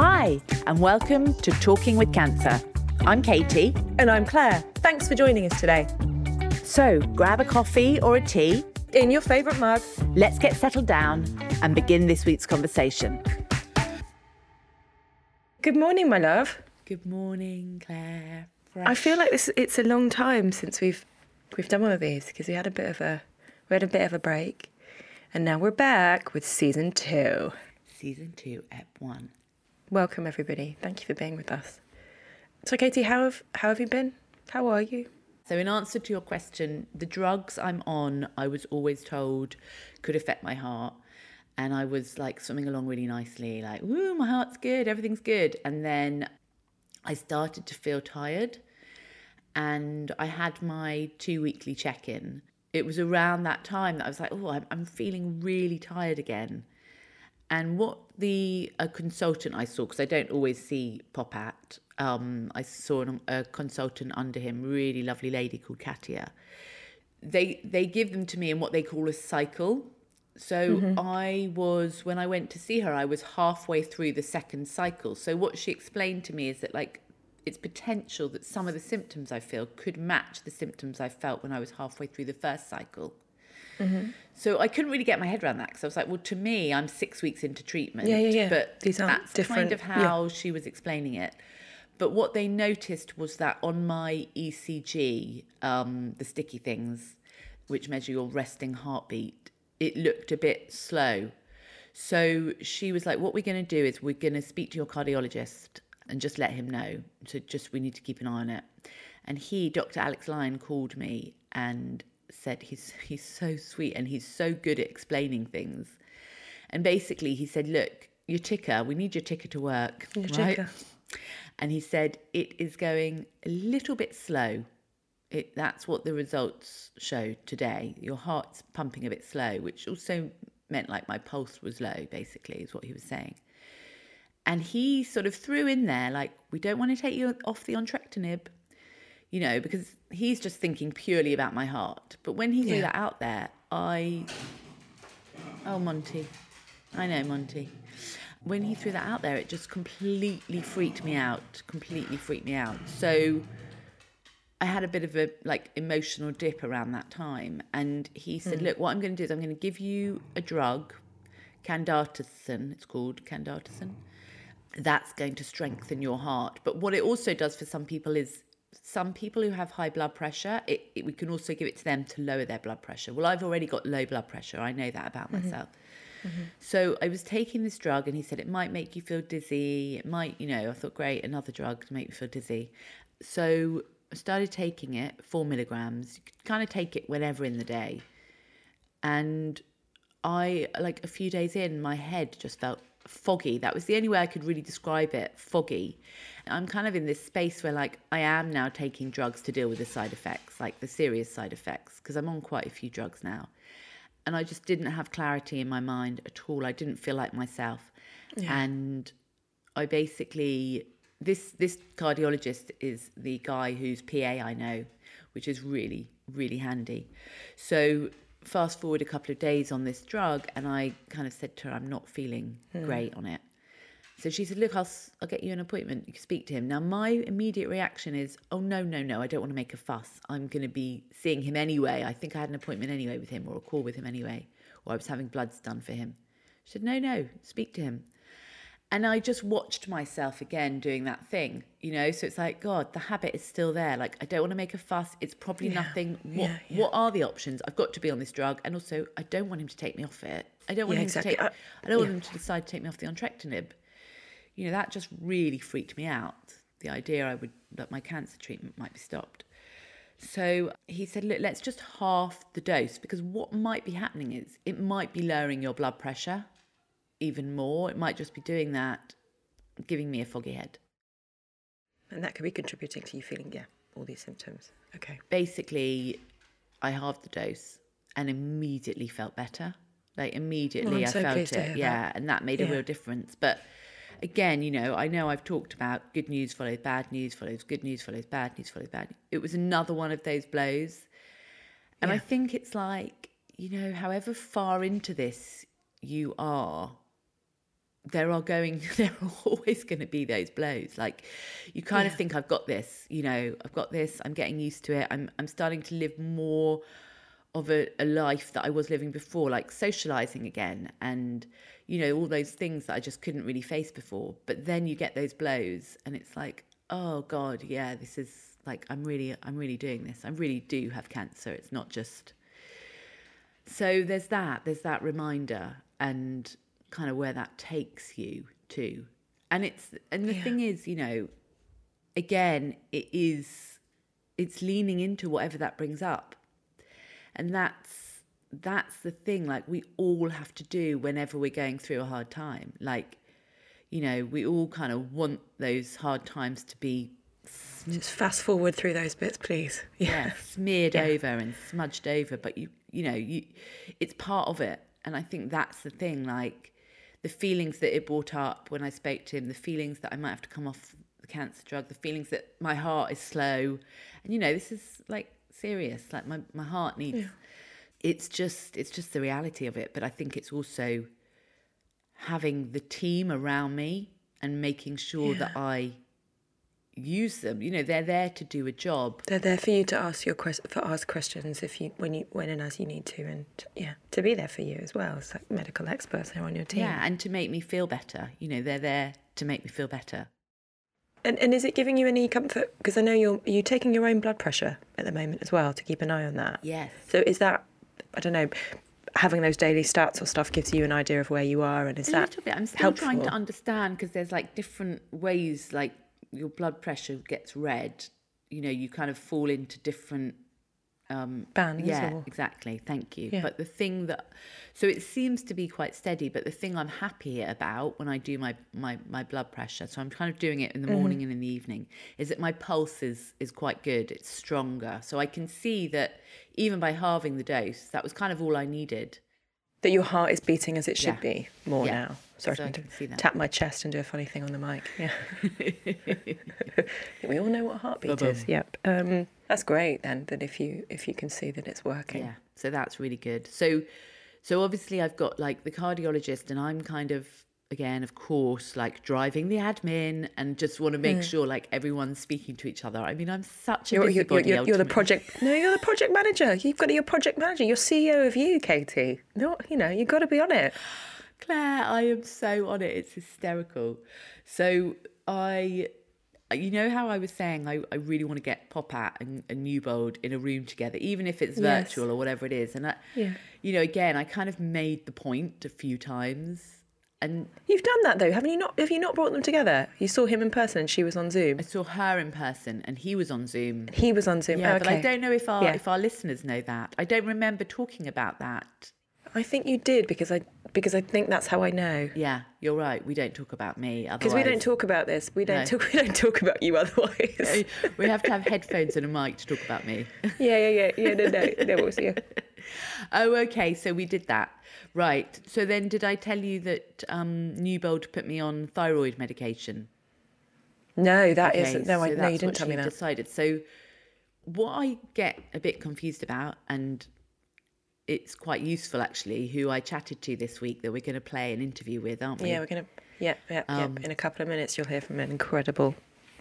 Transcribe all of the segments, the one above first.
Hi, and welcome to Talking with Cancer. I'm Katie. And I'm Clair. Thanks for joining us today. So grab a coffee or a tea. In your favourite mug. Let's get settled down and begin this week's conversation. Good morning, my love. Good morning, Clair. I feel like this it's a long time since we've we've done one of these because we had a bit of a we had a bit of a break. And now we're back with season two. Season two, ep one. Welcome everybody. Thank you for being with us. So Katie, how have how have you been? How are you? So, in answer to your question, the drugs I'm on, I was always told could affect my heart. And I was like swimming along really nicely, like, woo, my heart's good, everything's good. And then I started to feel tired. And I had my two weekly check in. It was around that time that I was like, oh, I'm, I'm feeling really tired again. And what the a consultant I saw, because I don't always see Popat, um, I saw an, a consultant under him, really lovely lady called Katia. They they give them to me in what they call a cycle. So mm-hmm. I was when I went to see her, I was halfway through the second cycle. So what she explained to me is that like it's potential that some of the symptoms I feel could match the symptoms I felt when I was halfway through the first cycle. Mm-hmm. So I couldn't really get my head around that because I was like, well, to me, I'm six weeks into treatment. Yeah, yeah, yeah. But These aren't that's different. kind of how yeah. she was explaining it. But what they noticed was that on my ECG, um, the sticky things, which measure your resting heartbeat, it looked a bit slow. So she was like, What we're going to do is we're going to speak to your cardiologist and just let him know. So just we need to keep an eye on it. And he, Dr. Alex Lyon, called me and said he's he's so sweet and he's so good at explaining things. And basically he said, Look, your ticker, we need your ticker to work. Your right? ticker and he said it is going a little bit slow. It, that's what the results show today. Your heart's pumping a bit slow, which also meant like my pulse was low, basically, is what he was saying. And he sort of threw in there, like, we don't want to take you off the entrectinib, you know, because he's just thinking purely about my heart. But when he threw yeah. that out there, I. Oh, Monty. I know, Monty. When he threw that out there, it just completely freaked me out. Completely freaked me out. So I had a bit of a like emotional dip around that time. And he said, mm. Look, what I'm going to do is I'm going to give you a drug, candesartan, it's called candesartan. That's going to strengthen your heart. But what it also does for some people is some people who have high blood pressure, it, it, we can also give it to them to lower their blood pressure. Well, I've already got low blood pressure. I know that about myself. Mm-hmm. So I was taking this drug, and he said it might make you feel dizzy. It might, you know, I thought, great, another drug to make me feel dizzy. So I started taking it, four milligrams. You could kind of take it whenever in the day. And I, like a few days in, my head just felt foggy. That was the only way I could really describe it foggy. I'm kind of in this space where, like, I am now taking drugs to deal with the side effects, like the serious side effects, because I'm on quite a few drugs now and I just didn't have clarity in my mind at all. I didn't feel like myself, Yeah. and I basically this this cardiologist is the guy whose PA I know, which is really really handy. So fast forward a couple of days on this drug, and I kind of said to her, "I'm not feeling hmm. great on it." So she said, "Look, I'll I'll get you an appointment. You can speak to him." Now my immediate reaction is, "Oh no, no, no! I don't want to make a fuss. I'm going to be seeing him anyway. I think I had an appointment anyway with him, or a call with him anyway, or I was having bloods done for him." She said, "No, no, speak to him." And I just watched myself again doing that thing, you know. So it's like, God, the habit is still there. Like, I don't want to make a fuss. It's probably Yeah, nothing. What yeah, yeah. What are the options? I've got to be on this drug, and also I don't want him to take me off it. I don't want him exactly. to take. I- I don't want him to decide to take me off the entrectinib. You know, that just really freaked me out. The idea I would that my cancer treatment might be stopped. So he said, look, let's just half the dose because what might be happening is it might be lowering your blood pressure even more. It might just be doing that, giving me a foggy head. And that could be contributing to you feeling, yeah, all these symptoms. Okay. Basically, I halved the dose and immediately felt better. Like immediately, oh, I'm I so felt it. Yeah, that. and that made a real difference. But again, you know, I know I've talked about good news follows bad news follows good news follows bad news follows bad. It was another one of those blows. And I think it's like, you know, however far into this you are, there are going there are always going to be those blows. Like you kind of think i've got this you know i've got this i'm getting used to it i'm i'm starting to live more of a, a life that i was living before like socializing again and you know all those things that i just couldn't really face before. But then you get those blows and it's like oh god yeah this is like i'm really i'm really doing this. I really do have cancer. It's not just so there's that there's that reminder and kind of where that takes you to and it's and the Yeah. thing is you know again it is it's leaning into whatever that brings up and that's that's the thing like we all have to do whenever we're going through a hard time like you know we all kind of want those hard times to be Just fast forward through those bits, please. Yeah. yeah, smeared Yeah. over and smudged over but you you know you it's part of it and i think that's the thing like the feelings that it brought up when i spoke to him the feelings that i might have to come off the cancer drug the feelings that my heart is slow. And you know this is like serious. Like my, my heart needs it's just it's just the reality of it. But i think it's also having the team around me and making sure that i use them you know they're there to do a job They're there for you to ask your quest- for ask questions if you when you when and as you need to, and yeah, to be there for you as well. It's like medical experts there on your team. Yeah, and to make me feel better. You know, they're there to make me feel better. And and is it giving you any comfort? Because I know you're are you taking your own blood pressure at the moment as well to keep an eye on that. Yes. So is that I don't know, having those daily stats or stuff gives you an idea of where you are, and is a that little bit. I'm still helpful? trying to understand because there's like different ways, like your blood pressure gets red. You know, you kind of fall into different. Um, Bands yeah, or- exactly. Thank you. Yeah. But the thing that, so it seems to be quite steady. But the thing I'm happy about when I do my my my blood pressure, so I'm kind of doing it in Mm-hmm. the morning and in the evening, is that my pulse is is quite good. It's stronger, so I can see that even by halving the dose, that was kind of all I needed. That your heart is beating as it should Yeah. be more Yeah. now. Sorry So I to can see that. tap my chest and do a funny thing on the mic. Yeah. we all know what a heartbeat Ba-bum. is. Yep. Um, that's great then. That if you if you can see that it's working. Yeah, so that's really good. So, so obviously I've got like the cardiologist, and I'm kind of again, of course, like driving the admin, and just want to make mm. sure like everyone's speaking to each other. I mean, I'm such a You're, you're, you're, you're, you're the project. No, you're the project manager. You've got to, your project manager. You're CEO of you, Katie. No, you know you've got to be on it. Clair, I am so on it. It's hysterical. So I, you know how I was saying I, I really want to get Popat and, and Newbold in a room together, even if it's Yes. virtual or whatever it is. And I, Yeah. you know, again, I kind of made the point a few times, and You've done that though, haven't you? Not have you not brought them together? You saw him in person and she was on Zoom. I saw her in person, and he was on Zoom. He was on Zoom. Yeah, okay. but I don't know if our Yeah. if our listeners know that. I don't remember talking about that. I think you did because I because I think that's how I know. Yeah, you're right. We don't talk about me. Because we don't talk about this. We don't No. talk. We don't talk about you otherwise. we have to have headphones and a mic to talk about me. yeah, yeah, yeah, yeah. No, no, no. Yeah. Oh, okay. So we did that. Right. So then, did I tell you that um, Newbold put me on thyroid medication? No, that Okay, not No, I, no, you didn't tell me that. Decided. So, what I get a bit confused about, and it's quite useful actually, who I chatted to this week that we're going to play an interview with, aren't we? Yeah, we're gonna. Yeah, yeah, Um, yeah. In a couple of minutes, you'll hear from an incredible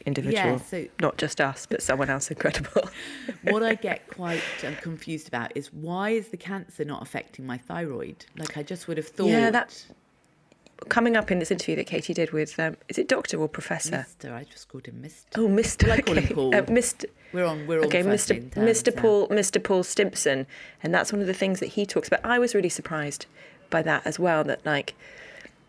individual. Yeah, so- Not just us, but someone else incredible. what I get quite um, confused about is why is the cancer not affecting my thyroid? Like I just would have thought. Yeah, that- Coming up in this interview that Katie did with, um, is it Doctor or Professor? Mister. I just called him Mister. Oh, Mr. I call him okay. Paul. Uh, Mr. We're on. We're on Okay, Mr. Mr. now. Paul, Mr. Paul Stimpson, and that's one of the things that he talks about. I was really surprised by that as well. That like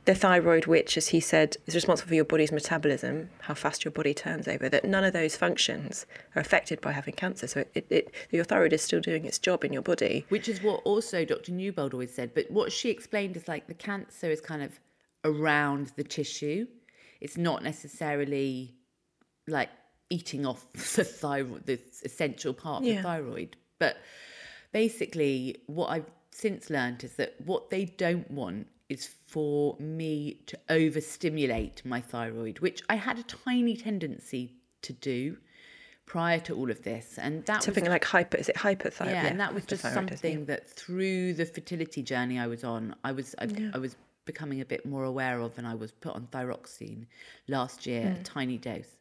the thyroid, which, as he said, is responsible for your body's metabolism, how fast your body turns over. That none of those functions are affected by having cancer. So it, it your thyroid is still doing its job in your body. Which is what also Dr. Newbold always said. But what she explained is like the cancer is kind of around the tissue. It's not necessarily like eating off the thyroid, the essential part of Yeah. the thyroid. But basically, what I've since learned is that what they don't want is for me to overstimulate my thyroid, which I had a tiny tendency to do prior to all of this. And that was Something like hyper. Is it hyperthyroid? yeah, and that was just something that through the fertility journey I was on, I was I, I was becoming a bit more aware of, and I was put on thyroxine last year, a mm. tiny dose.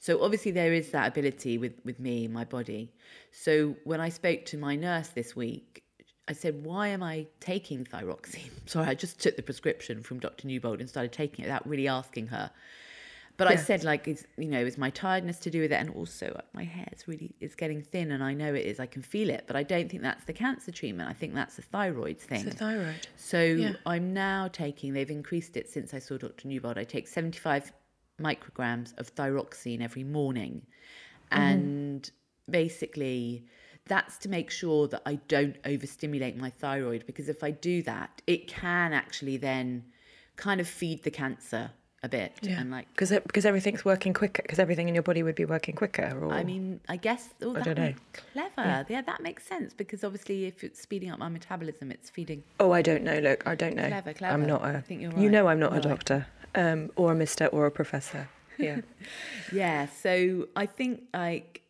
So obviously there is that ability with with me, my body. So when I spoke to my nurse this week, I said, "Why am I taking thyroxine?" Sorry, I just took the prescription from Dr. Newbold and started taking it without really asking her. But I said, like, is you know, is my tiredness to do with it, and also uh, my hair is really it's getting thin, and I know it is. I can feel it, but I don't think that's the cancer treatment. I think that's the thyroid thing. It's the thyroid. So Yeah. I'm now taking, they've increased it since I saw Dr. Newbold. I take 75 micrograms of thyroxine every morning. And basically, that's to make sure that I don't overstimulate my thyroid because if I do that, it can actually then kind of feed the cancer a bit. Yeah. And like, Because because everything's working quicker. Because everything in your body would be working quicker. Or I mean, I guess oh, that don't know. clever. Yeah. that makes sense because obviously, if it's speeding up my metabolism, it's feeding. oh, I don't know. Look, I don't know. Clever, clever I'm not I a. think you're You know, I'm not You're a right. doctor, um, or a mister, or a professor. Yeah. Yeah, so I think like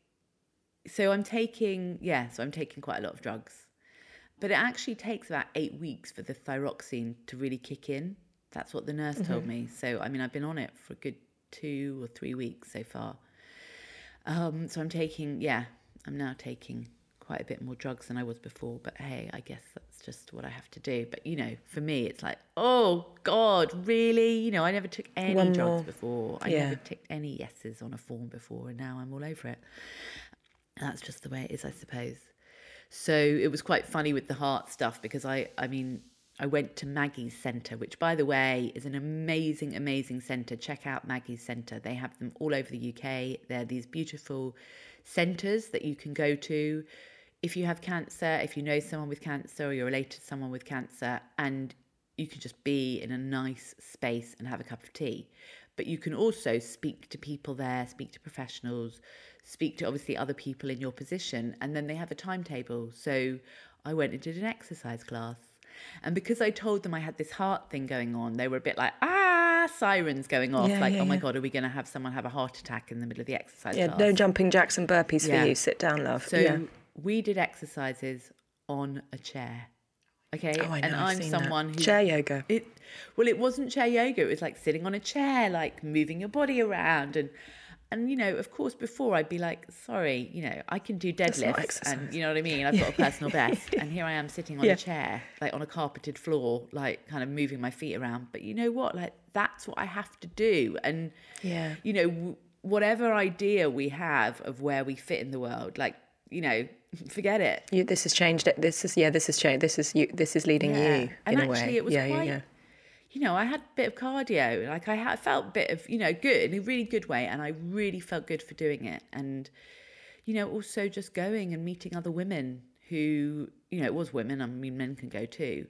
so I'm taking yeah, so I'm taking quite a lot of drugs. But it actually takes about 8 weeks for the thyroxine to really kick in. That's what the nurse told me. So I mean I've been on it for a good 2 or 3 weeks so far. Um so I'm taking yeah, I'm now taking quite a bit more drugs than I was before, but hey, I guess that's just what I have to do. But you know, for me it's like, oh god, really? You know, I never took any One drugs more. before. I Yeah. never ticked any yeses on a form before, and now I'm all over it. That's just the way it is, I suppose. So it was quite funny with the heart stuff because I, I mean, I went to Maggie's Centre, which, by the way, is an amazing, amazing centre. Check out Maggie's Centre. They have them all over the UK. They're these beautiful centres that you can go to if you have cancer, if you know someone with cancer, or you're related to someone with cancer, and you can just be in a nice space and have a cup of tea. But you can also speak to people there, speak to professionals, speak to obviously other people in your position, and then they have a timetable. So I went and did an exercise class. And because I told them I had this heart thing going on, they were a bit like, ah, sirens going off. Yeah, like, yeah, oh my yeah. God, are we going to have someone have a heart attack in the middle of the exercise Yeah. class? No jumping jacks and burpees for you. Sit down, love. So we did exercises on a chair. Okay. Oh, and I've I'm seen that. someone who chair yoga. it well, it wasn't chair yoga. It was like sitting on a chair, like moving your body around, and and you know, of course, before I'd be like, sorry, you know, I can do deadlifts, and you know what I mean. I've got a personal best, and here I am sitting on Yeah. a chair, like on a carpeted floor, like kind of moving my feet around. But you know what? Like that's what I have to do, and Yeah. you know, w- whatever idea we have of where we fit in the world, like you know, forget it. You, this has changed it. This is yeah. This has changed. This is you. This is leading Yeah. you And in a actually, way. it was yeah, quite, yeah, yeah. You know, I had a bit of cardio. Like I, had, I felt a bit of, you know, good in a really good way, and I really felt good for doing it. And you know, also just going and meeting other women who, you know, it was women. I mean, men can go too.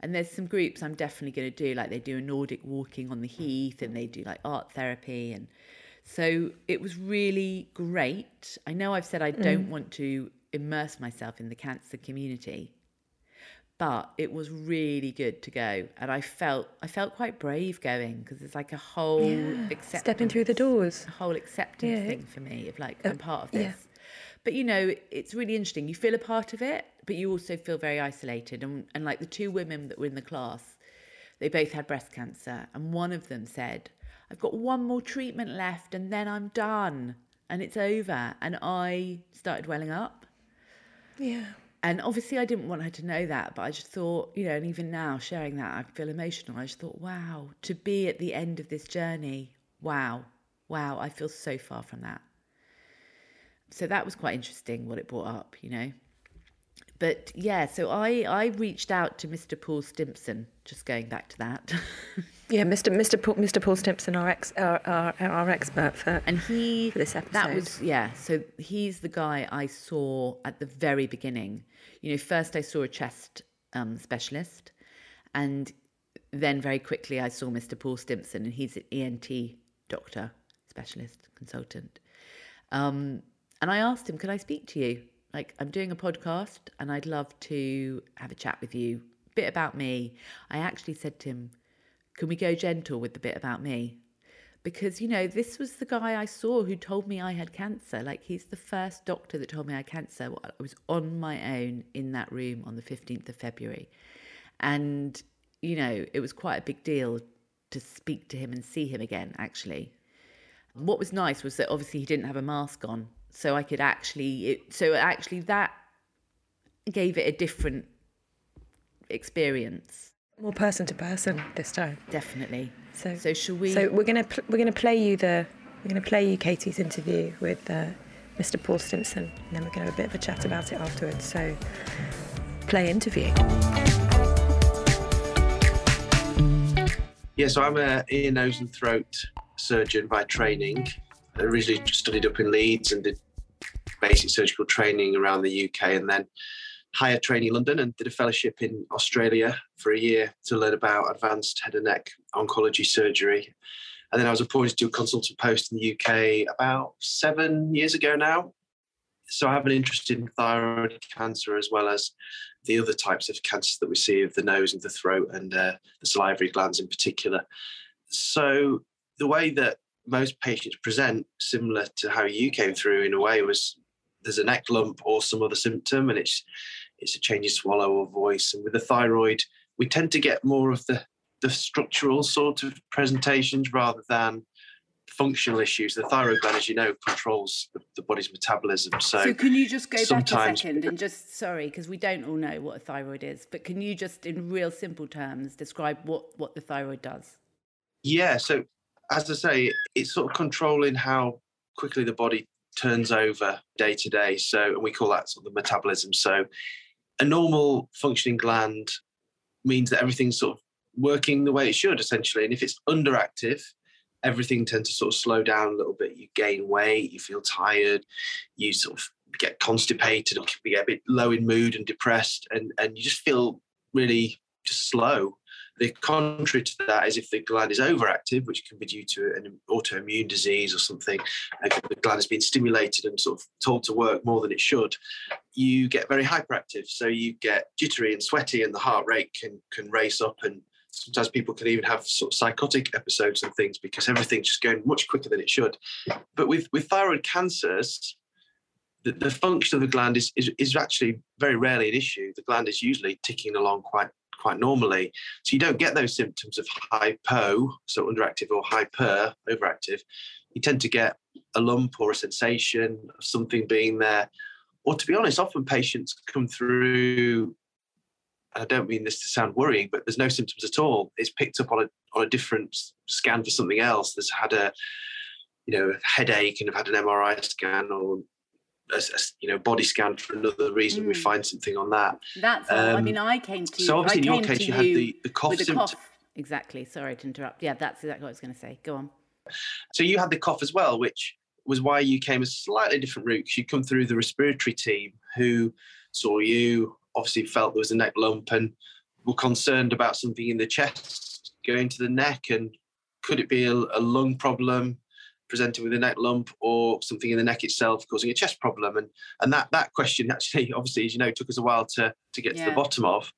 And there's some groups I'm definitely going to do, like they do a Nordic walking on the heath, and they do like art therapy, and so it was really great. I know I've said I mm. don't want to immerse myself in the cancer community, but it was really good to go and i felt i felt quite brave going because it's like a whole acceptance Stepping through the doors. a whole acceptance Yeah. thing for me of like uh, i'm part of yeah. this but you know it's really interesting you feel a part of it but you also feel very isolated and, and like the two women that were in the class they both had breast cancer and one of them said i've got one more treatment left and then i'm done and it's over and i started welling up Yeah. And obviously, I didn't want her to know that, but I just thought, you know, and even now sharing that, I feel emotional. I just thought, wow, to be at the end of this journey, wow, wow, I feel so far from that. So that was quite interesting what it brought up, you know. But yeah, so I I reached out to Mr. Paul Stimpson, just going back to that, Yeah, Mr. Mr. Paul, Mr. Paul Stimpson, our ex, our, our, our expert for and he For this that was yeah. So he's the guy I saw at the very beginning. You know, first I saw a chest um, specialist, and then very quickly I saw Mr. Paul Stimpson, and he's an ENT doctor, specialist, consultant. Um, and I asked him, "Could I speak to you? Like, I'm doing a podcast, and I'd love to have a chat with you. A bit about me." I actually said to him, "Can we go gentle with the bit about me?" Because you know, this was the guy I saw who told me I had cancer. Like, he's the first doctor that told me I had cancer. I was on my own in that room on the 15th of February, and you know, it was quite a big deal to speak to him and see him again, actually. What was nice was that obviously he didn't have a mask on, so I could actually, it, so actually that gave it a different experience. More person to person this time. Definitely. So, So shall we? So we're gonna pl- we're gonna play you the we're gonna play you Katie's interview with uh, Mr. Paul Stimpson, and then we're gonna have a bit of a chat about it afterwards. So play interview. Yeah, so I'm a ear, nose, and throat surgeon by training. I originally studied up in Leeds and did basic surgical training around the UK, and then higher training in London and did a fellowship in Australia for a year to learn about advanced head and neck oncology surgery. And then I was appointed to a consultant post in the UK about seven years ago now. So I have an interest in thyroid cancer as well as the other types of cancers that we see of the nose and the throat and uh, the salivary glands in particular. So the way that most patients present, similar to how you came through in a way, was there's a neck lump or some other symptom, and it's it's a change in swallow or voice. And with the thyroid, we tend to get more of the the structural sort of presentations rather than functional issues. The thyroid gland, as you know, controls the, the body's metabolism. So, So can you just go back a second and just sorry because we don't all know what a thyroid is, but can you just in real simple terms describe what what the thyroid does? Yeah, so as I say, it's sort of controlling how quickly the body turns over day to day. So, and we call that sort of the metabolism. So, a normal functioning gland means that everything's sort of working the way it should, essentially. And if it's underactive, everything tends to sort of slow down a little bit. You gain weight, you feel tired, you sort of get constipated, or you get a bit low in mood and depressed, and, and you just feel really just slow. The contrary to that is if the gland is overactive, which can be due to an autoimmune disease or something, the gland has been stimulated and sort of told to work more than it should, you get very hyperactive. So you get jittery and sweaty, and the heart rate can can race up, and sometimes people can even have sort of psychotic episodes and things because everything's just going much quicker than it should. But with with thyroid cancers, the, the function of the gland is, is is actually very rarely an issue. The gland is usually ticking along quite quite normally. So you don't get those symptoms of hypo, so underactive, or hyper, overactive. You tend to get a lump or a sensation of something being there. Or to be honest, often patients come through. I don't mean this to sound worrying, but there's no symptoms at all. It's picked up on a on a different scan for something else. There's had a you know headache and have had an MRI scan or a, a, you know body scan for another reason. We Mm. find something on that. That's all. I Um, mean, I came to you. so obviously in your case you had the, the cough symptom. cough. Exactly. Sorry to interrupt. Yeah, that's exactly what I was going to say. Go on. So you had the cough as well, which was why you came a slightly different route. You come through the respiratory team who saw you, obviously felt there was a neck lump and were concerned about something in the chest going to the neck and could it be a, a lung problem presenting with a neck lump or something in the neck itself causing a chest problem. And and that that question actually obviously as you know took us a while to to get to the bottom of.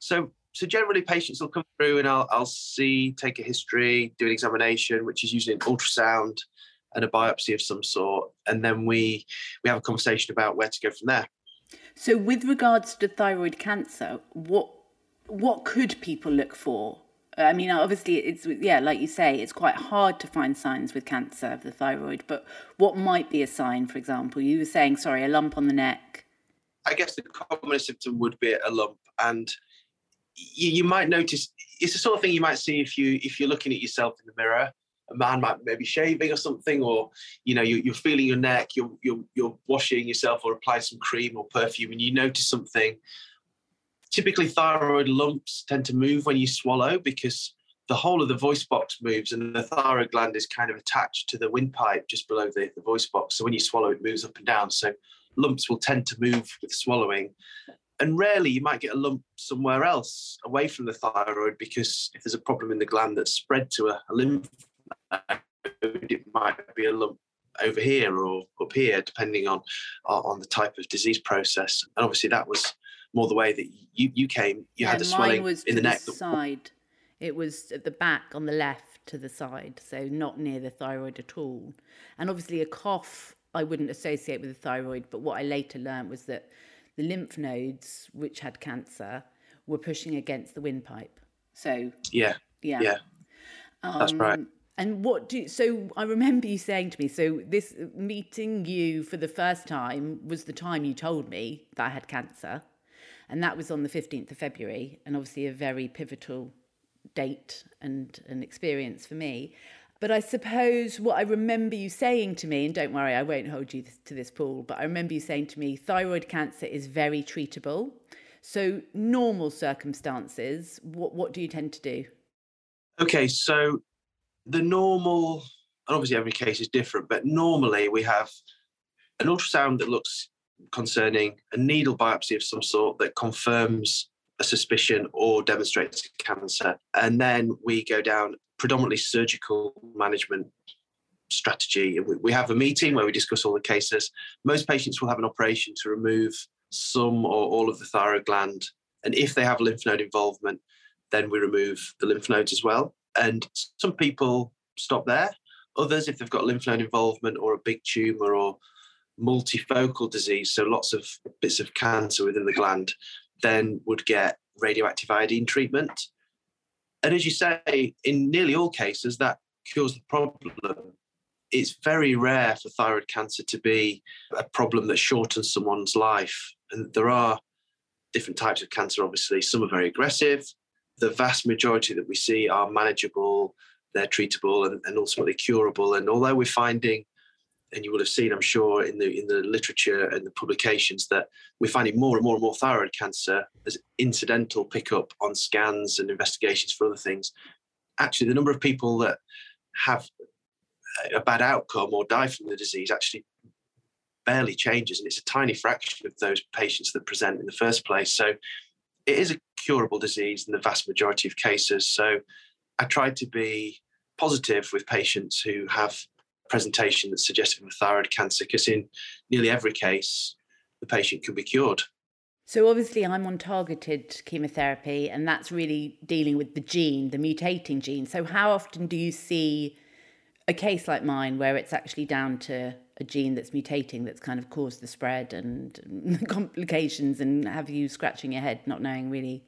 So so generally patients will come through and I'll, I'll see take a history do an examination which is usually an ultrasound and a biopsy of some sort. And then we we have a conversation about where to go from there. So, with regards to thyroid cancer, what what could people look for? I mean, obviously, it's yeah, like you say, it's quite hard to find signs with cancer of the thyroid. But what might be a sign? For example, you were saying, sorry, a lump on the neck. I guess the commonest symptom would be a lump, and you, you might notice it's the sort of thing you might see if you if you're looking at yourself in the mirror. A man might maybe shaving or something, or you know you, you're feeling your neck, you're, you're you're washing yourself or applying some cream or perfume, and you notice something. Typically, thyroid lumps tend to move when you swallow because the whole of the voice box moves, and the thyroid gland is kind of attached to the windpipe just below the, the voice box. So when you swallow, it moves up and down. So lumps will tend to move with swallowing. And rarely you might get a lump somewhere else away from the thyroid because if there's a problem in the gland that's spread to a, a lymph node, it might be a lump over here or up here, depending on on the type of disease process. And obviously, that was more the way that you you came. You had the mine swelling was in the neck. that- side. It was at the back on the left to the side, so not near the thyroid at all. And obviously, a cough I wouldn't associate with the thyroid, but what I later learned was that the lymph nodes, which had cancer, were pushing against the windpipe. So Yeah, yeah, yeah. That's right. Um, And what do so? I remember you saying to me. So this meeting you for the first time was the time you told me that I had cancer, and that was on the fifteenth of February, and obviously a very pivotal date and an experience for me. But I suppose what I remember you saying to me, and don't worry, I won't hold you to this, Paul, but I remember you saying to me, thyroid cancer is very treatable. So, normal circumstances, what, what do you tend to do? Okay, so the normal, and obviously every case is different, but normally we have an ultrasound that looks concerning, a needle biopsy of some sort that confirms a suspicion or demonstrates cancer. And then we go down predominantly surgical management strategy. We, have a meeting where we discuss all the cases. Most patients will have an operation to remove some or all of the thyroid gland. And if they have lymph node involvement, then we remove the lymph nodes as well. And some people stop there. Others, if they've got lymph node involvement or a big tumor or multifocal disease, so lots of bits of cancer within the gland, then would get radioactive iodine treatment. And as you say, in nearly all cases, that cures the problem. It's very rare for thyroid cancer to be a problem that shortens someone's life. And there are different types of cancer, obviously. Some are very aggressive. The vast majority that we see are manageable, they're treatable, and, and ultimately curable. And although we're finding and you will have seen, I'm sure, in the in the literature and the publications that we're finding more and more and more thyroid cancer as incidental pickup on scans and investigations for other things. Actually, the number of people that have a bad outcome or die from the disease actually barely changes, and it's a tiny fraction of those patients that present in the first place. So it is a curable disease in the vast majority of cases. So I try to be positive with patients who have presentation that's suggestive of thyroid cancer because in nearly every case the patient can be cured. So obviously i'm on targeted chemotherapy and that's really dealing with the gene the mutating gene. So how often do you see a case like mine where it's actually down to a gene that's mutating that's kind of caused the spread and the complications and have you scratching your head not knowing really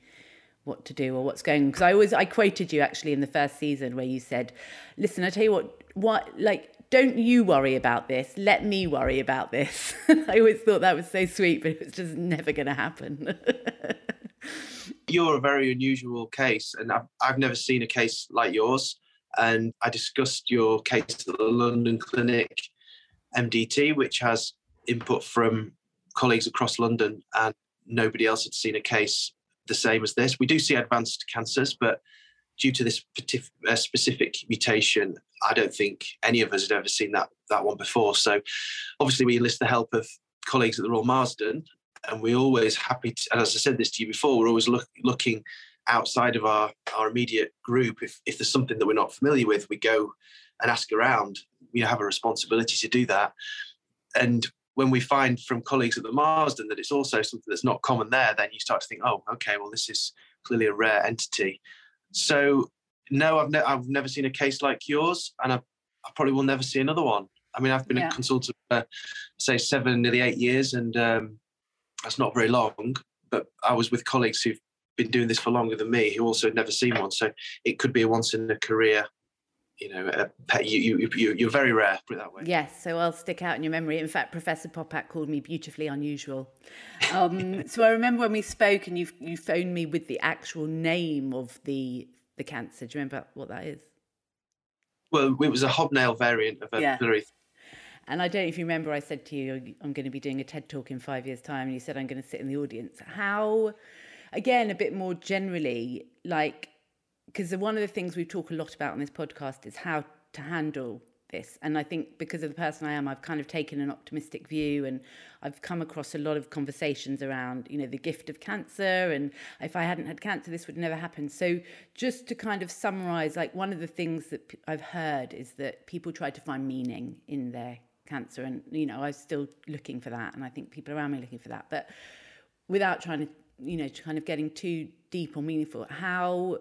what to do or what's going? On because i always i quoted you actually in the first season where you said listen i tell you what what like don't you worry about this. Let me worry about this. I always thought that was so sweet, but it was just never going to happen. You're a very unusual case, and I've, I've never seen a case like yours. And I discussed your case at the London Clinic MDT, which has input from colleagues across London, and nobody else had seen a case the same as this. We do see advanced cancers, but due to this uh, specific mutation, I don't think any of us had ever seen that that one before. So, obviously, we enlist the help of colleagues at the Royal Marsden, and we're always happy. To, and as I said this to you before, we're always look, looking outside of our our immediate group. If if there's something that we're not familiar with, we go and ask around. We have a responsibility to do that, and when we find from colleagues at the Marsden that it's also something that's not common there, then you start to think, oh, okay, well, this is clearly a rare entity. So no, I've, ne- I've never seen a case like yours, and I, I probably will never see another one. I mean, I've been yeah. a consultant for say seven, nearly eight years, and um, that's not very long. But I was with colleagues who've been doing this for longer than me, who also had never seen one. So it could be a once in a career. You know, you, you, you, you're very rare, put it that way. Yes, so I'll stick out in your memory. In fact, Professor Popat called me beautifully unusual. Um, so I remember when we spoke and you you phoned me with the actual name of the the cancer. Do you remember what that is? Well, it was a hobnail variant of a yeah. And I don't know if you remember, I said to you, I'm going to be doing a TED talk in five years' time, and you said I'm going to sit in the audience. How, again, a bit more generally, like, because one of the things we talk a lot about on this podcast is how to handle this. And I think because of the person I am, I've kind of taken an optimistic view and I've come across a lot of conversations around, you know, the gift of cancer. And if I hadn't had cancer, this would never happen. So just to kind of summarize, like one of the things that I've heard is that people try to find meaning in their cancer. And, you know, I was still looking for that. And I think people around me looking for that. But without trying to, you know, kind of getting too deep or meaningful, how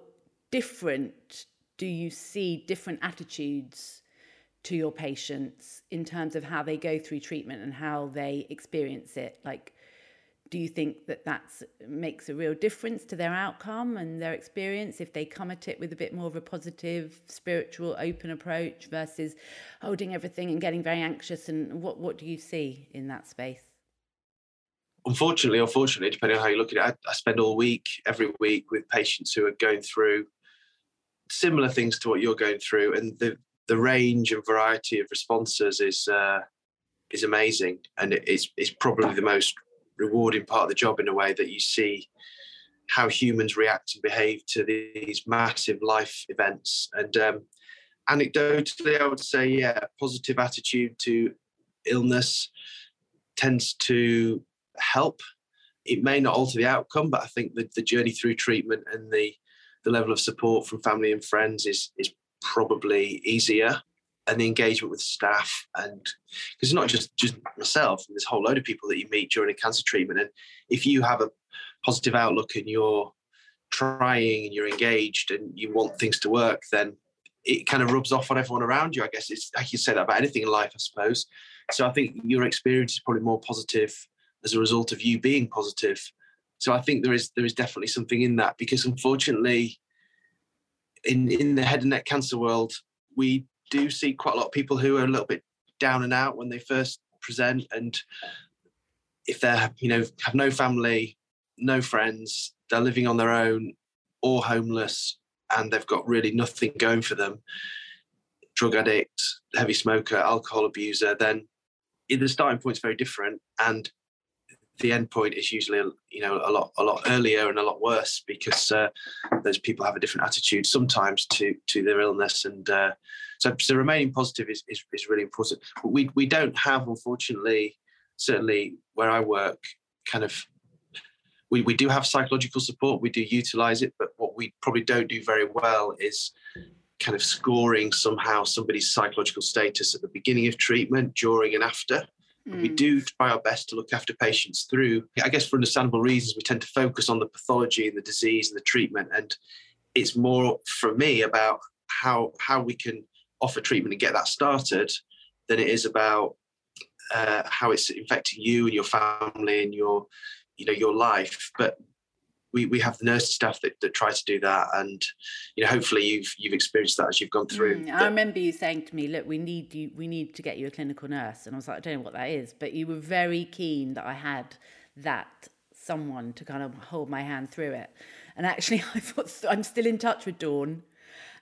different do you see different attitudes to your patients in terms of how they go through treatment and how they experience it? Like do you think that that makes a real difference to their outcome and their experience if they come at it with a bit more of a positive spiritual open approach versus holding everything and getting very anxious? And what what do you see in that space? Unfortunately unfortunately depending on how you look at it I, I spend all week every week with patients who are going through similar things to what you're going through and the the range and variety of responses is uh, is amazing and it's it's probably the most rewarding part of the job in a way that you see how humans react and behave to these massive life events. And um, anecdotally, I would say, yeah, positive attitude to illness tends to help. It may not alter the outcome, but I think the, the journey through treatment and the the level of support from family and friends is is probably easier. And the engagement with staff and because it's not just just myself and there's a whole load of people that you meet during a cancer treatment. And if you have a positive outlook and you're trying and you're engaged and you want things to work then it kind of rubs off on everyone around you i guess. It's i can say that about anything in life i suppose. So i think your experience is probably more positive as a result of you being positive so i think there is there is definitely something in that because unfortunately in in the head and neck cancer world we do see quite a lot of people who are a little bit down and out when they first present and if they're you know have no family no friends they're living on their own or homeless and they've got really nothing going for them drug addict heavy smoker alcohol abuser then the starting point is very different and the end point is usually you know a lot a lot earlier and a lot worse because uh, those people have a different attitude sometimes to to their illness. And uh, so, so remaining positive is, is, is really important. But we we don't have unfortunately certainly where i work kind of we, we do have psychological support. We do utilize it. But what we probably don't do very well is kind of scoring somehow somebody's psychological status at the beginning of treatment during and after Mm. We do try our best to look after patients through, I guess, for understandable reasons, we tend to focus on the pathology and the disease and the treatment. And it's more for me about how how we can offer treatment and get that started than it is about uh, how it's infecting you and your family and your you know your life. But we, we have the nursing staff that, that try to do that. And you know hopefully you've you've experienced that as you've gone through. Mm, i remember you saying to me look we need you we need to get you a clinical nurse. And i was like i don't know what that is. But you were very keen that i had that someone to kind of hold my hand through it. And actually i've got i'm still in touch with dawn.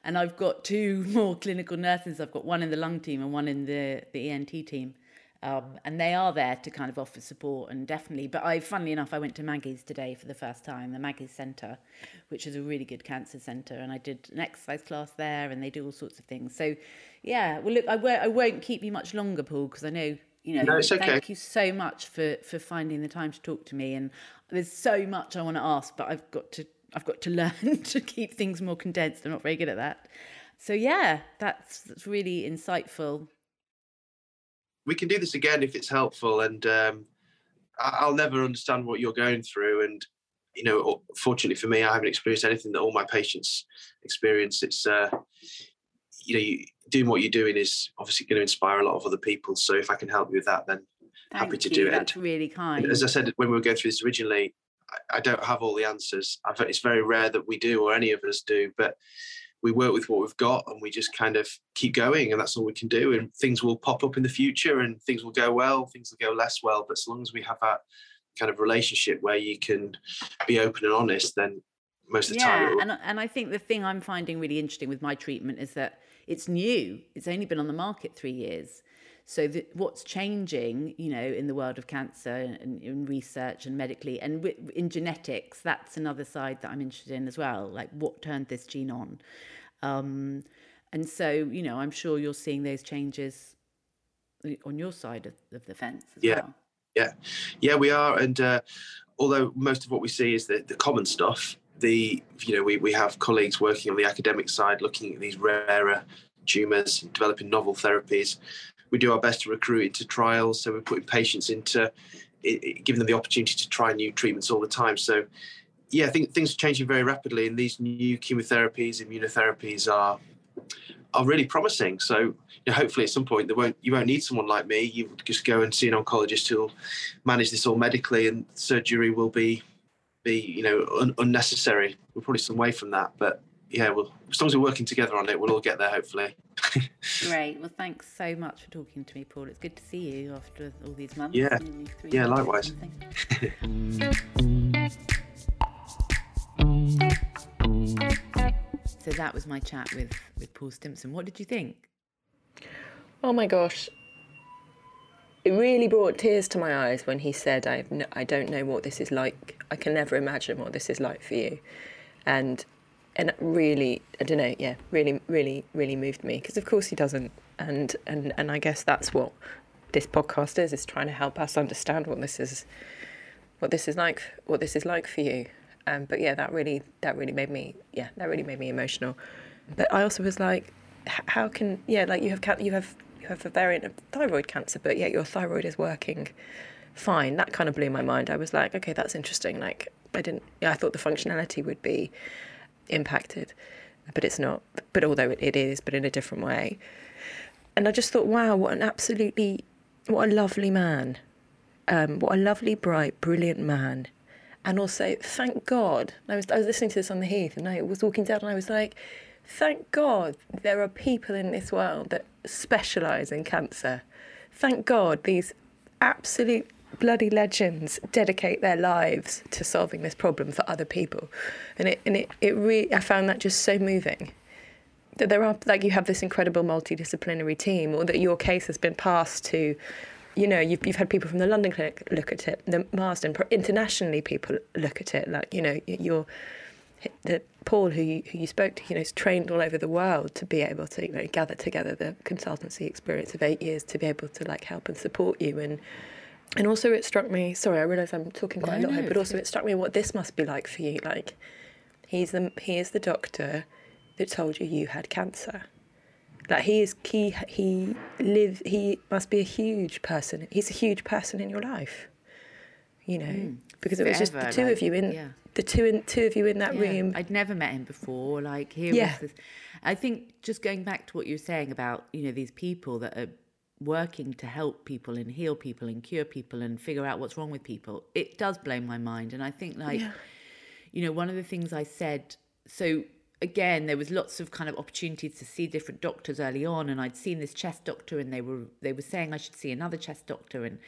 And i've got two more clinical nurses. I've got one in the lung team and one in the the ent team um, and they are there to kind of offer support and definitely. But I, funnily enough, I went to Maggie's today for the first time, the Maggie's Centre, which is a really good cancer centre, and I did an exercise class there, and they do all sorts of things. So, yeah. Well, look, I won't, I won't keep you much longer, Paul, because I know you know. No, it's okay. Thank you so much for for finding the time to talk to me, and there's so much I want to ask, but I've got to I've got to learn to keep things more condensed. I'm not very good at that. So yeah, that's that's really insightful we can do this again if it's helpful. And um, I'll never understand what you're going through. And you know, fortunately for me, I haven't experienced anything that all my patients experience. It's uh, you know, you, doing what you're doing is obviously going to inspire a lot of other people. So if I can help you with that, then Thank happy to you. do it. That's really kind. As I said when we were going through this originally, I, I don't have all the answers. I've, it's very rare that we do or any of us do, but we work with what we've got and we just kind of keep going and that's all we can do and things will pop up in the future and things will go well things will go less well but as long as we have that kind of relationship where you can be open and honest then most of the yeah, time and, and i think the thing i'm finding really interesting with my treatment is that it's new. It's only been on the market three years so the, what's changing, you know, in the world of cancer and in research and medically and in genetics, that's another side that I'm interested in as well. Like what turned this gene on? Um, and so, you know, I'm sure you're seeing those changes on your side of, of the fence as yeah. well. Yeah, yeah, we are. And uh, although most of what we see is the, the common stuff, the you know we, we have colleagues working on the academic side looking at these rarer tumors, developing novel therapies we do our best to recruit into trials. So we're putting patients into giving them the opportunity to try new treatments all the time. So yeah, I think things are changing very rapidly, and these new chemotherapies, immunotherapies are are really promising. So you know, hopefully at some point they won't you won't need someone like me. You just go and see an oncologist who'll manage this all medically, and surgery will be be you know un- unnecessary. We're probably some way from that, but yeah, well, as long as we're working together on it, we'll all get there hopefully. Great. Well, thanks so much for talking to me, Paul. It's good to see you after all these months. Yeah. three Yeah, likewise. so that was my chat with with Paul Stimpson. What did you think? Oh my gosh. It really brought tears to my eyes when he said, I, have no, I don't know what this is like. I can never imagine what this is like for you. And and really, I don't know, yeah, really, really, really moved me. Because of course he doesn't. And, and, and I guess that's what this podcast is, is trying to help us understand what this is, what this is like, what this is like for you. Um, but yeah, that really, that really made me, yeah, that really made me emotional. But I also was like, how can, yeah, like you have, you have, you have a variant of thyroid cancer, but yet your thyroid is working fine. That kind of blew my mind. I was like, okay, that's interesting. Like, I didn't, yeah, I thought the functionality would be impacted, but it's not. But although it, is, but in a different way. And I just thought, wow, what an absolutely, what a lovely man. Um, what a lovely, bright, brilliant man. And also, thank God. I was, I was listening to this on the Heath and I was walking down and I was like, thank God there are people in this world that specialise in cancer. Thank God these absolute bloody legends dedicate their lives to solving this problem for other people. And it, and it, it really, I found that just so moving that there are like you have this incredible multidisciplinary team or that your case has been passed to you know you've, you've had people from the london clinic look at it the marsden internationally people look at it like you know you're the paul who you, who you spoke to you know is trained all over the world to be able to you know gather together the consultancy experience of eight years to be able to like help and support you and and also it struck me sorry i realize i'm talking quite No, a lot no, here but also it struck me what this must be like for you like he's the he is the doctor that told you you had cancer. Like he is he he live he must be a huge person. He's a huge person in your life. You know, hmm. because it was just the two like, of you in yeah. the two in two of you in that Yeah, room. I'd never met him before. Like here Yeah. was this. I think just going back to what you were saying about you know these people that are working to help people and heal people and cure people and figure out what's wrong with people. It does blow my mind, and I think like Yeah. you know one of the things I said. So again, there was lots of kind of opportunities to see different doctors early on, and I'd seen this chest doctor, and they were they were saying I should see another chest doctor, and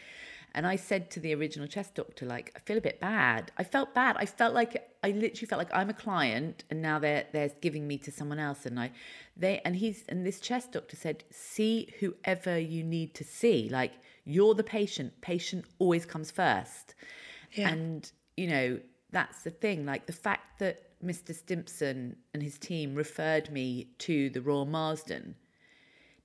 and I said to the original chest doctor, like, I feel a bit bad. I felt bad. I felt like I literally felt like I'm a client, and now they're they're giving me to someone else, and I they and he's and this chest doctor said, see whoever you need to see. Like you're the patient. Patient always comes first. Yeah. And, you know, that's the thing. Like the fact that Mr. Stimpson and his team referred me to the Royal Marsden.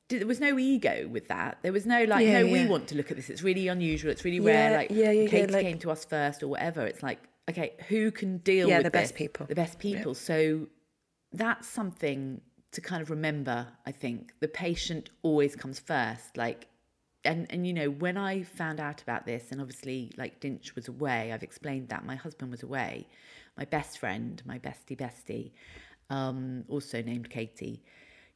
There was no ego with that. There was no like, Yeah, no, we want to look at this. It's really unusual. It's really rare. Like, yeah, yeah, yeah, Katie like- came to us first or whatever. It's like, okay, who can deal Yeah, with the best people. The best people. So that's something to kind of remember. I think the patient always comes first. Like, and and you know when I found out about this, and obviously like Dinch was away. I've explained that my husband was away. My best friend, my bestie bestie, um, also named Katie.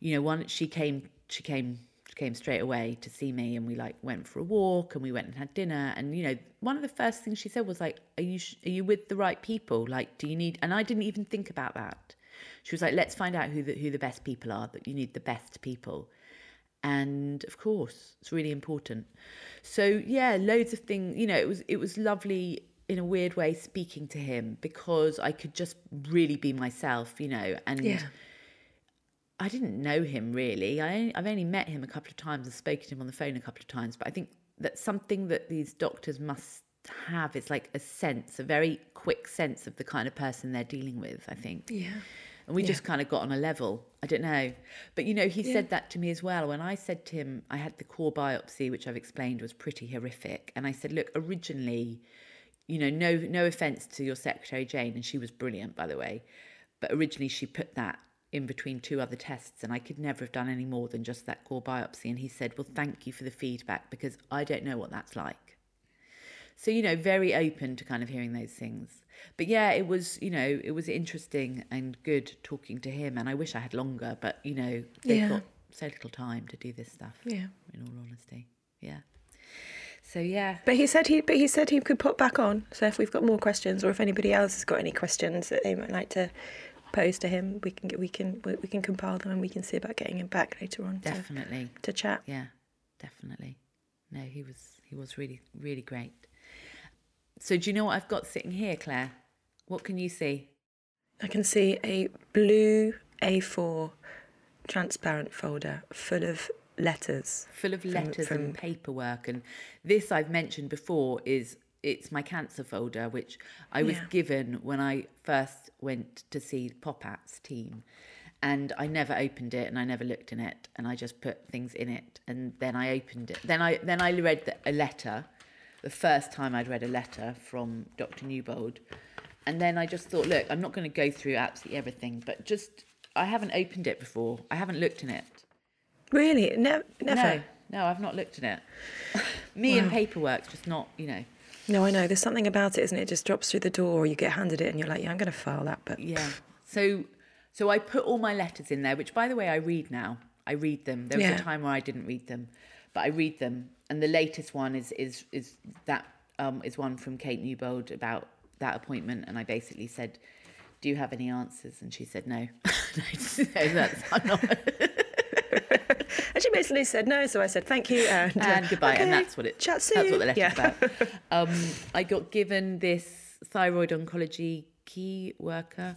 You know, one she came she came came straight away to see me, and we like went for a walk, and we went and had dinner. And you know, one of the first things she said was like, "Are you sh- are you with the right people? Like, do you need?" And I didn't even think about that. She was like, "Let's find out who the who the best people are. That you need the best people." and of course it's really important so yeah loads of things you know it was it was lovely in a weird way speaking to him because i could just really be myself you know and Yeah. I didn't know him really I, i've only met him a couple of times and spoken to him on the phone a couple of times but i think that's something that these doctors must have is like a sense a very quick sense of the kind of person they're dealing with i think yeah. and we just kind of got on a level. I don't know. But, you know, he Yeah. said that to me as well. When I said to him, I had the core biopsy, which I've explained was pretty horrific. And I said, look, originally, you know, no, no offense to your secretary, Jane, and she was brilliant, by the way. But originally, she put that in between two other tests, and I could never have done any more than just that core biopsy. And he said, well, thank you for the feedback because I don't know what that's like. So, you know, very open to kind of hearing those things. But yeah, it was, you know, it was interesting and good talking to him. And I wish I had longer, but, you know, they've Yeah. got so little time to do this stuff, Yeah. in all honesty. Yeah. So, yeah. But he said he but he said he could put back on. So if we've got more questions or if anybody else has got any questions that they might like to pose to him, we can get we can we can compile them and we can see about getting him back later on Definitely. to chat. Yeah, definitely. No, he was he was really really great. So do you know what I've got sitting here, Clair? What can you see? I can see a blue A4 transparent folder full of letters. Full of From- letters from- and paperwork, and this I've mentioned before is it's my cancer folder, which I was Yeah. given when I first went to see Popat's team. And I never opened it, and I never looked in it, and I just put things in it, and then I opened it. Then I then I read the, a letter, the first time I'd read a letter from Dr. Newbold, and then I just thought, look, I'm not going to go through absolutely everything, but just I haven't opened it before. I haven't looked in it. Really? Ne- never. No, no, I've not looked in it. Me and paperwork's just not, you know. No, I know. There's something about it, isn't it? It just drops through the door, or you get handed it, and you're like, "Yeah, I'm going to file that." But Yeah. So, so I put all my letters in there, which, by the way, I read now. I read them. There was Yeah. a time where I didn't read them, but I read them. And the latest one is is is that um, is one from Kate Newbold about that appointment, and I basically said, "Do you have any answers?" And she said, "No." no, that's I'm not. and she basically said no, so I said thank you and, uh, and goodbye. And that's what it. Chat soon. That's what the letter's yeah. about. Um, I got given this thyroid oncology key worker,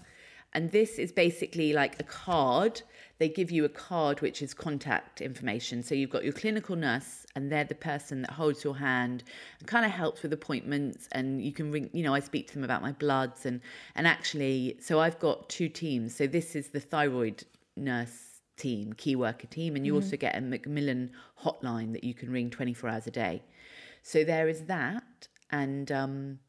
and this is basically like a card. They give you a card which is contact information. So you've got your clinical nurse, and they're the person that holds your hand and kind of helps with appointments. And you can ring. You know, I speak to them about my bloods and and actually, so I've got two teams. So this is the thyroid nurse team, key worker team, and you also get a Macmillan hotline that you can ring 24 hours a day. So there is that, and um,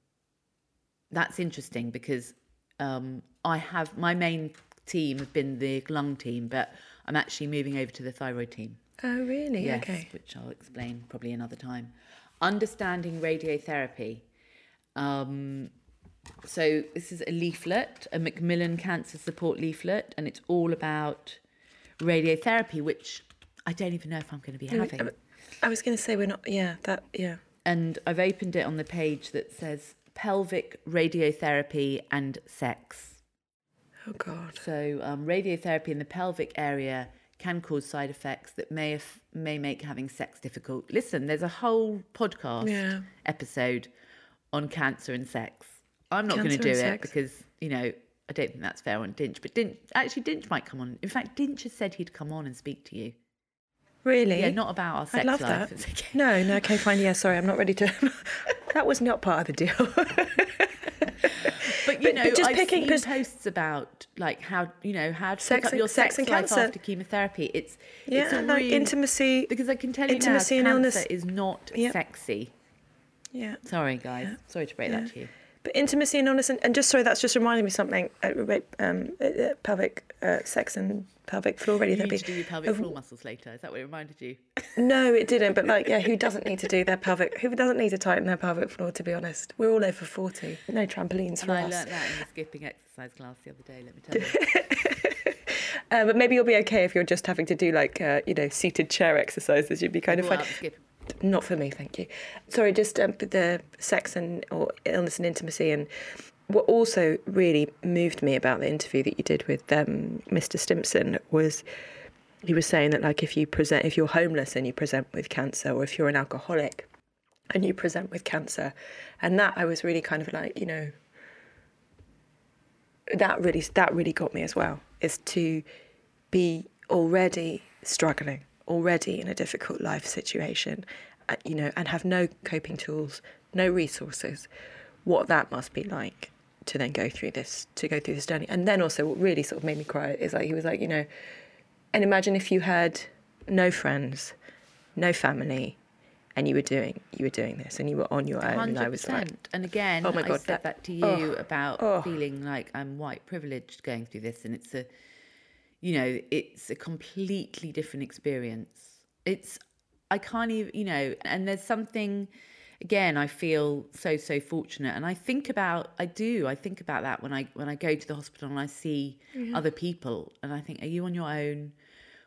that's interesting because um, I have my main team have been the lung team, but I'm actually moving over to the thyroid team. Oh, really? Yes, Okay. which I'll explain probably another time. Understanding radiotherapy. Um, so this is a leaflet, a Macmillan Cancer Support leaflet, and it's all about radiotherapy, which I don't even know if I'm going to be having. I was going to say we're not. Yeah, that. Yeah. And I've opened it on the page that says pelvic radiotherapy and sex. Oh God. So um, radiotherapy in the pelvic area can cause side effects that may have, may make having sex difficult. Listen, there's a whole podcast Yeah. episode on cancer and sex. I'm not going to do it sex. because you know I don't think that's fair on Dinch. But Dinch actually Dinch might come on. In fact, Dinch has said he'd come on and speak to you. Really? Yeah, not about our sex I'd love life. that. Okay. No, no. Okay, fine. Yeah, sorry, I'm not ready to. that was not part of the deal. But you But- know, but just I've picking- seen 'cause- posts about like how you know how to Sex pick up and- your sex sex, and life cancer. after chemotherapy. It's yeah, it's a like real- intimacy. because I can tell you intimacy now, and cancer illness. is not Yep. sexy. Yeah. Sorry, guys. Sorry to break that to you. But intimacy and honest, and, and just sorry, that's just reminding me something. Uh, um, uh, uh, pelvic uh, sex and pelvic floor You radiotherapy. to do your pelvic floor muscles later. Is that what it reminded you? No, it didn't. But like, yeah, who doesn't need to do their pelvic? Who doesn't need to tighten their pelvic floor? To be honest, we're all over forty. No trampolines And for I us. learnt that in the skipping exercise class the other day. Let me tell you. Uh, but maybe you'll be okay if you're just having to do like uh, you know seated chair exercises. You'd be kind of fine. Not for me, thank you. Sorry, just um, the sex and or illness and intimacy and what also really moved me about the interview that you did with um, Mr. Stimpson was he was saying that like if you present if you're homeless and you present with cancer or if you're an alcoholic and you present with cancer and that I was really kind of like you know that really that really got me as well is to be already struggling already in a difficult life situation uh, you know and have no coping tools no resources what that must be like to then go through this to go through this journey and then also what really sort of made me cry is like he was like you know and imagine if you had no friends no family and you were doing you were doing this and you were on your own and i was like. And again, Oh my I God, said that- that, to you oh, about oh. feeling like I'm white privileged going through this, and it's a, you know, it's a completely different experience. It's I can't even, you know, and there's something again, I feel so so fortunate, and I think about I do I think about that when I when I go to the hospital and I see other people, and I think, are you on your own?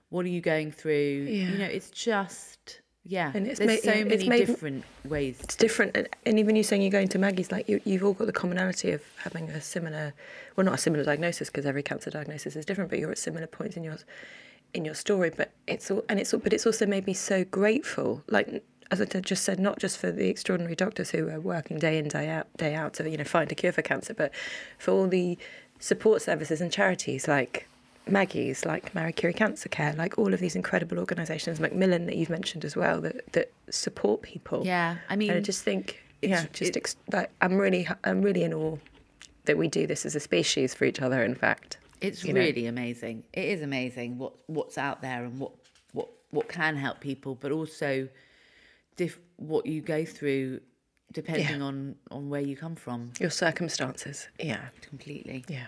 What are you going through? Yeah. You know, it's just yeah. And it's there's made- so many made- different ways. it's different and, and even you saying you're going to maggie's like you, you've all got the commonality of having a similar well not a similar diagnosis because every cancer diagnosis is different but you're at similar points in your in your story but it's all and it's all but it's also made me so grateful like as I just said not just for the extraordinary doctors who are working day in day out day out to you know find a cure for cancer but for all the support services and charities like Maggie's, like Marie Curie Cancer Care, like all of these incredible organisations, Macmillan that you've mentioned as well, that, that support people. Yeah, I mean, And I just think, yeah, just ex- like I'm really, I'm really in awe that we do this as a species for each other. In fact, It's you know. really amazing. It is amazing what what's out there and what what what can help people, but also diff, what you go through depending Yeah. on on where you come from. your circumstances. Yeah, Completely. yeah.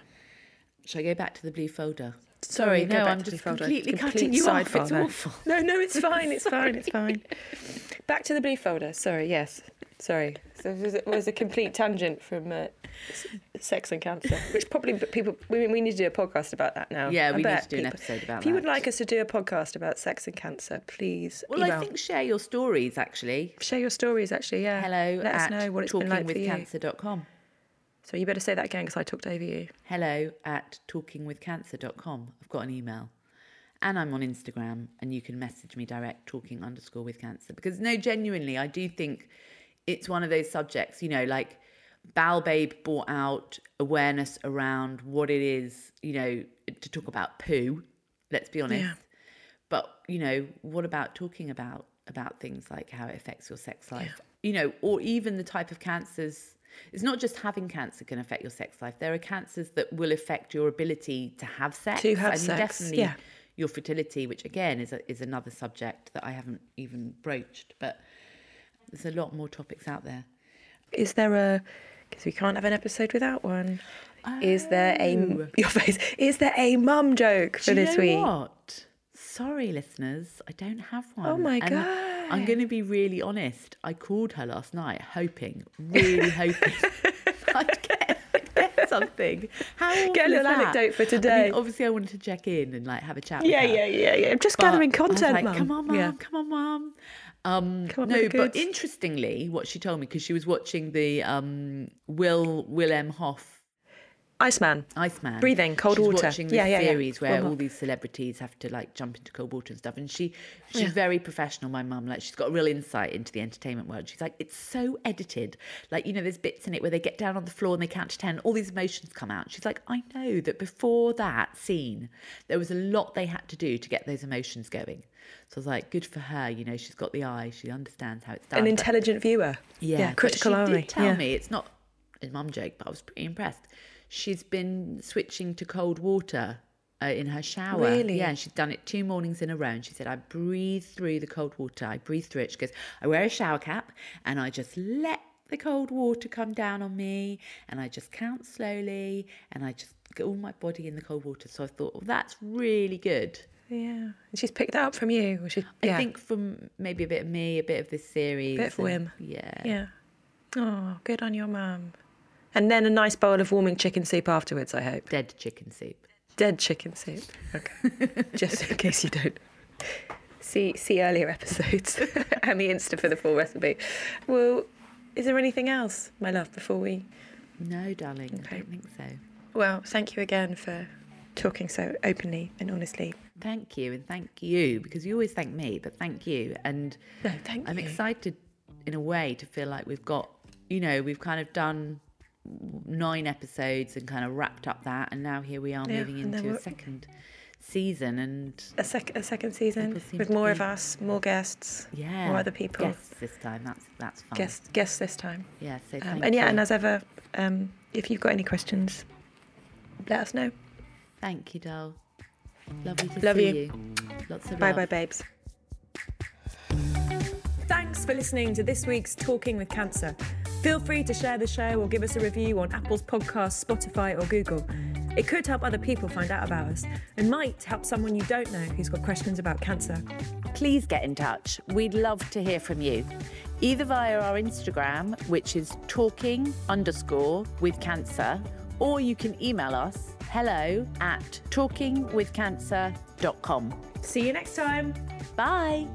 Shall I go back to the blue folder? Sorry, go no, back I'm to the just folder. completely Complete cutting you off. It's awful. No, no, it's fine. It's fine. It's fine. Back to the blue folder. Sorry. Yes. Sorry. So it was a, it was a complete tangent from uh, sex and cancer, which probably people we, we need to do a podcast about that now. Yeah, I we need to do an episode about that. If you would like us to do a podcast about sex and cancer, please Well, I think share your stories actually. share your stories. Actually, yeah. Hello Let us know what it's been like for you. So you better say that again because I talked over you. Hello at talkingwithcancer.com. I've got an email. And I'm on Instagram and you can message me direct talking underscore with cancer. Because no, genuinely, I do think it's one of those subjects, you know, like Bowel Babe brought out awareness around what it is, you know, to talk about poo, let's be honest. Yeah. But, you know, what about talking about about things like how it affects your sex life? You know, or even the type of cancers. It's not just having cancer can affect your sex life. There are cancers that will affect your ability to have sex. To have I mean, sex, definitely yeah. your fertility, which again is a, is another subject that I haven't even broached. But there's a lot more topics out there. Is there a? Because we can't have an episode without one. Is there a Oh. your face? Is there a mum joke for this know week? what? Sorry, listeners, I don't have one. Oh my And I'm going to be really honest. I called her last night, hoping, really hoping, I'd get, get something. How Get a little that? anecdote for I today. mean, obviously, I wanted to check in and like have a chat. Yeah, with her. yeah, yeah, yeah. I'm just But gathering content, like, mum. Come on, mum. Yeah. Come on, mum. Um, on, no, but interestingly, what she told me because she was watching the um, Will Wim Hof Iceman. Iceman. Breathing, cold She's water. watching this Yeah, yeah, yeah. series where all these celebrities have to like jump into cold water and stuff. And she she's very professional, my mum. Like she's got a real insight into the entertainment world. She's like, it's so edited. Like, you know, there's bits in it where they get down on the floor and they count to ten, all these emotions come out. She's like, I know that before that scene, there was a lot they had to do to get those emotions going. So I was like, good for her, you know, she's got the eye, she understands how it's done. An But- intelligent viewer. yeah, but critical she eye. did tell yeah. me it's not a mum joke, but I was pretty impressed. She's been switching to cold water uh, in her shower. Really? Yeah, and she's done it two mornings in a row. And she said, I breathe through the cold water. I breathe through it. She goes, I wear a shower cap and I just let the cold water come down on me and I just count slowly and I just get all my body in the cold water. So I thought, well, that's really good. Yeah. And she's picked that up from you. She, yeah. I think from maybe a bit of me, a bit of this series. Bit of. Yeah. Yeah. Oh, good on your mum. And then a nice bowl of warming chicken soup afterwards, I hope. Dead chicken soup. Dead chicken soup. Okay. Just in case you don't. See see earlier episodes and the Insta for the full recipe. Well, is there anything else, my love, before we No, darling, okay. I don't think so. Well, thank you again for talking so openly and honestly. Thank you, and thank you because you always thank me, but thank you. And No, thank I'm you. excited in a way to feel like we've got, you know, we've kind of done nine episodes and kind of wrapped up that, and now here we are Yeah, moving into a second season, and A, sec- a second season with more be- of us, more guests, yeah, more other people. guests this time. That's that's fun. Guests, guests this time. Yeah. So Um, and yeah, you. and as ever, um, if you've got any questions, let us know. thank you, doll. Lovely to Love see you. you. Lots of Bye love. bye, babes. Thanks for listening to this week's Talking with Cancer. Feel free to share the show or give us a review on Apple's podcast, Spotify, or Google. It could help other people find out about us and might help someone you don't know who's got questions about cancer. Please get in touch. We'd love to hear from you. Either via our Instagram, which is talking underscore with cancer, or you can email us hello at talkingwithcancer.com. See you next time. Bye.